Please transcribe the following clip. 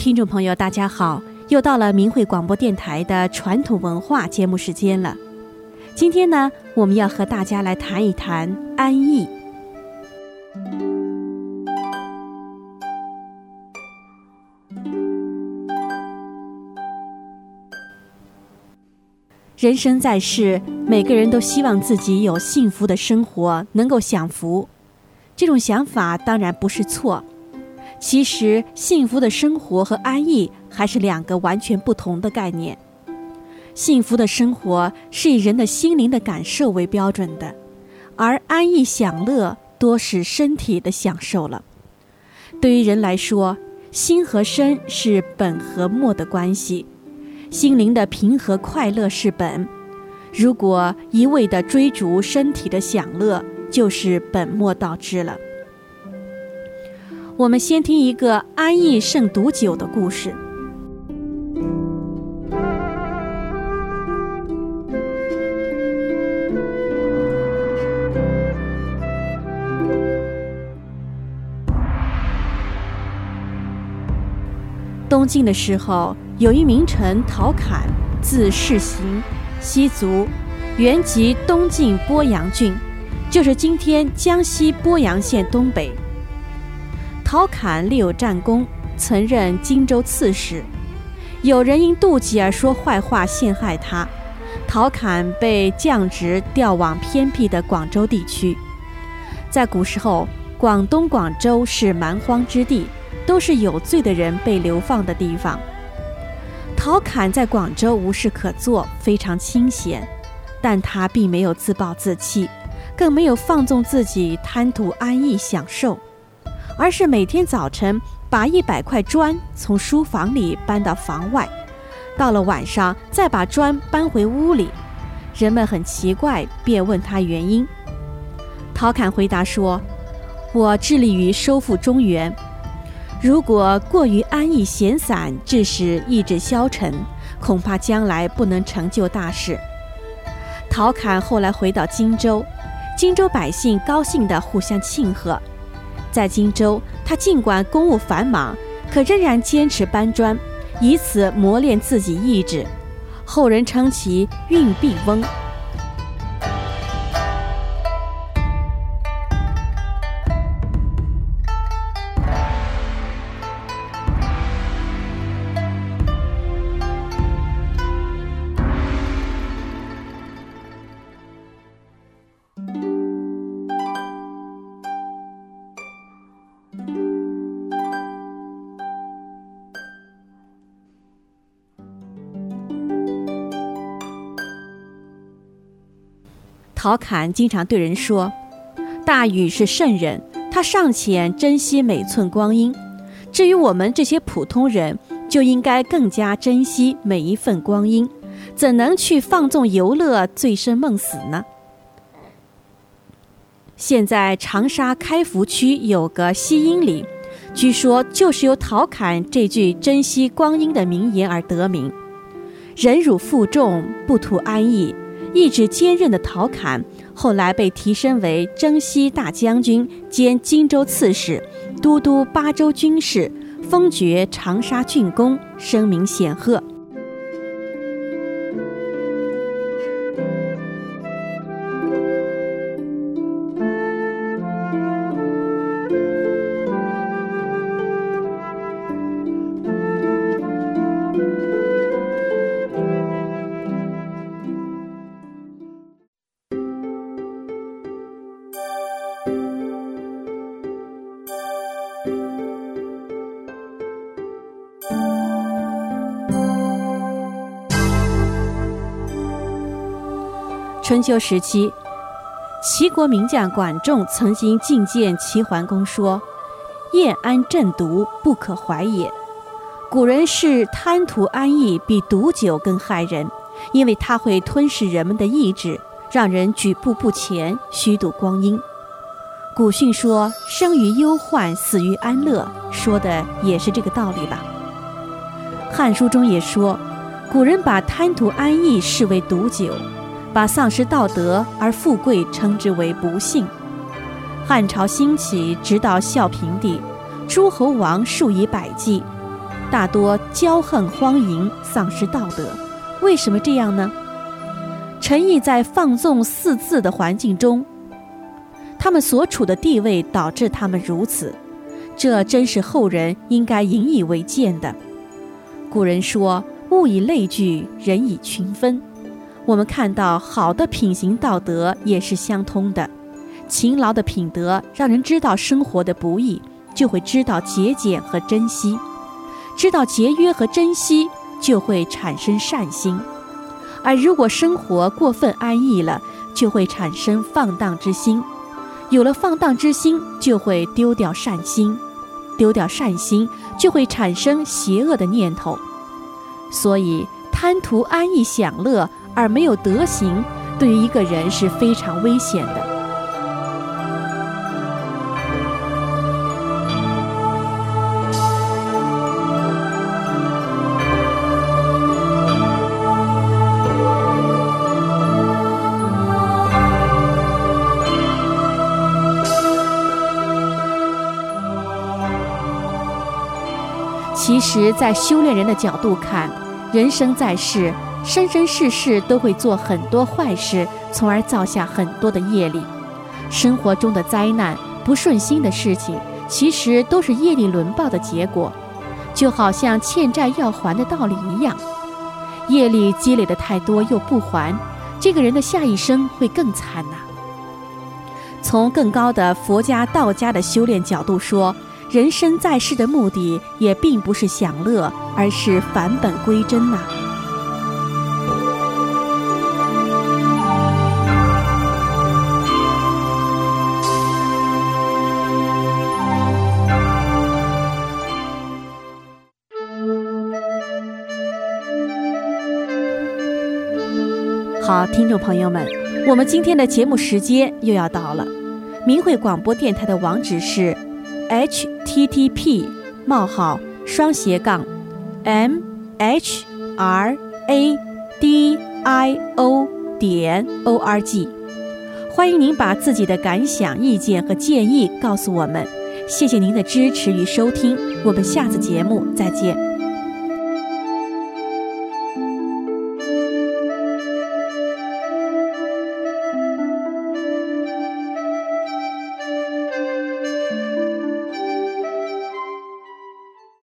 听众朋友，大家好！又到了明慧广播电台的传统文化节目时间了。今天呢，我们要和大家来谈一谈安逸。人生在世，每个人都希望自己有幸福的生活，能够享福。这种想法当然不是错。其实，幸福的生活和安逸还是两个完全不同的概念。幸福的生活是以人的心灵的感受为标准的，而安逸享乐多是身体的享受了。对于人来说，心和身是本和末的关系，心灵的平和快乐是本。如果一味的追逐身体的享乐，就是本末倒置了。我们先听一个安逸胜毒酒的故事。东晋的时候，有一名臣陶侃，字士行，西族，原籍东晋鄱阳郡，就是今天江西鄱阳县东北。陶侃立有战功，曾任荆州刺史。有人因妒忌而说坏话陷害他，陶侃被降职调往偏僻的广州地区。在古时候，广东广州是蛮荒之地，都是有罪的人被流放的地方。陶侃在广州无事可做，非常清闲，但他并没有自暴自弃，更没有放纵自己贪图安逸享受。而是每天早晨把一百块砖从书房里搬到房外，到了晚上再把砖搬回屋里。人们很奇怪，便问他原因。陶侃回答说：“我致力于收复中原，如果过于安逸闲散，致使意志消沉，恐怕将来不能成就大事。”陶侃后来回到荆州，荆州百姓高兴地互相庆贺。在荆州，他尽管公务繁忙，可仍然坚持搬砖，以此磨练自己意志。后人称其“运必翁”。陶侃经常对人说：“大禹是圣人，他尚且珍惜每寸光阴。至于我们这些普通人，就应该更加珍惜每一份光阴，怎能去放纵游乐、醉生梦死呢？”现在长沙开福区有个西英里，据说就是由陶侃这句珍惜光阴的名言而得名。忍辱负重，不图安逸。意志坚韧的陶侃，后来被提升为征西大将军兼荆州刺史，都督巴州军事，封爵长沙郡公，声名显赫。春秋时期，齐国名将管仲曾经进谏齐桓公说：“厌安正毒，不可怀也。”古人是贪图安逸，比毒酒更害人，因为它会吞噬人们的意志，让人举步不前，虚度光阴。古训说：“生于忧患，死于安乐”，说的也是这个道理吧。《汉书》中也说，古人把贪图安逸视为毒酒。把丧失道德而富贵称之为不幸。汉朝兴起，直到孝平帝，诸侯王数以百计，大多骄横荒淫，丧失道德。为什么这样呢？陈毅在放纵四字的环境中，他们所处的地位导致他们如此。这真是后人应该引以为鉴的。古人说：“物以类聚，人以群分。”我们看到好的品行道德也是相通的。勤劳的品德让人知道生活的不易，就会知道节俭和珍惜；知道节约和珍惜，就会产生善心。而如果生活过分安逸了，就会产生放荡之心。有了放荡之心，就会丢掉善心。丢掉善心，就会产生邪恶的念头。所以，贪图安逸享乐而没有德行，对于一个人是非常危险的。其实，在修炼人的角度看，人生在世，生生世世都会做很多坏事，从而造下很多的业力。生活中的灾难、不顺心的事情，其实都是业力轮报的结果，就好像欠债要还的道理一样。业力积累的太多又不还，这个人的下一生会更惨呐。从更高的佛家、道家的修炼角度说。人生在世的目的也并不是享乐，而是返本归真呐。好，听众朋友们，我们今天的节目时间又要到了。明慧广播电台的网址是。h t t p 冒号双斜杠 m h r a d i o 点 o r g，欢迎您把自己的感想、意见和建议告诉我们。谢谢您的支持与收听，我们下次节目再见。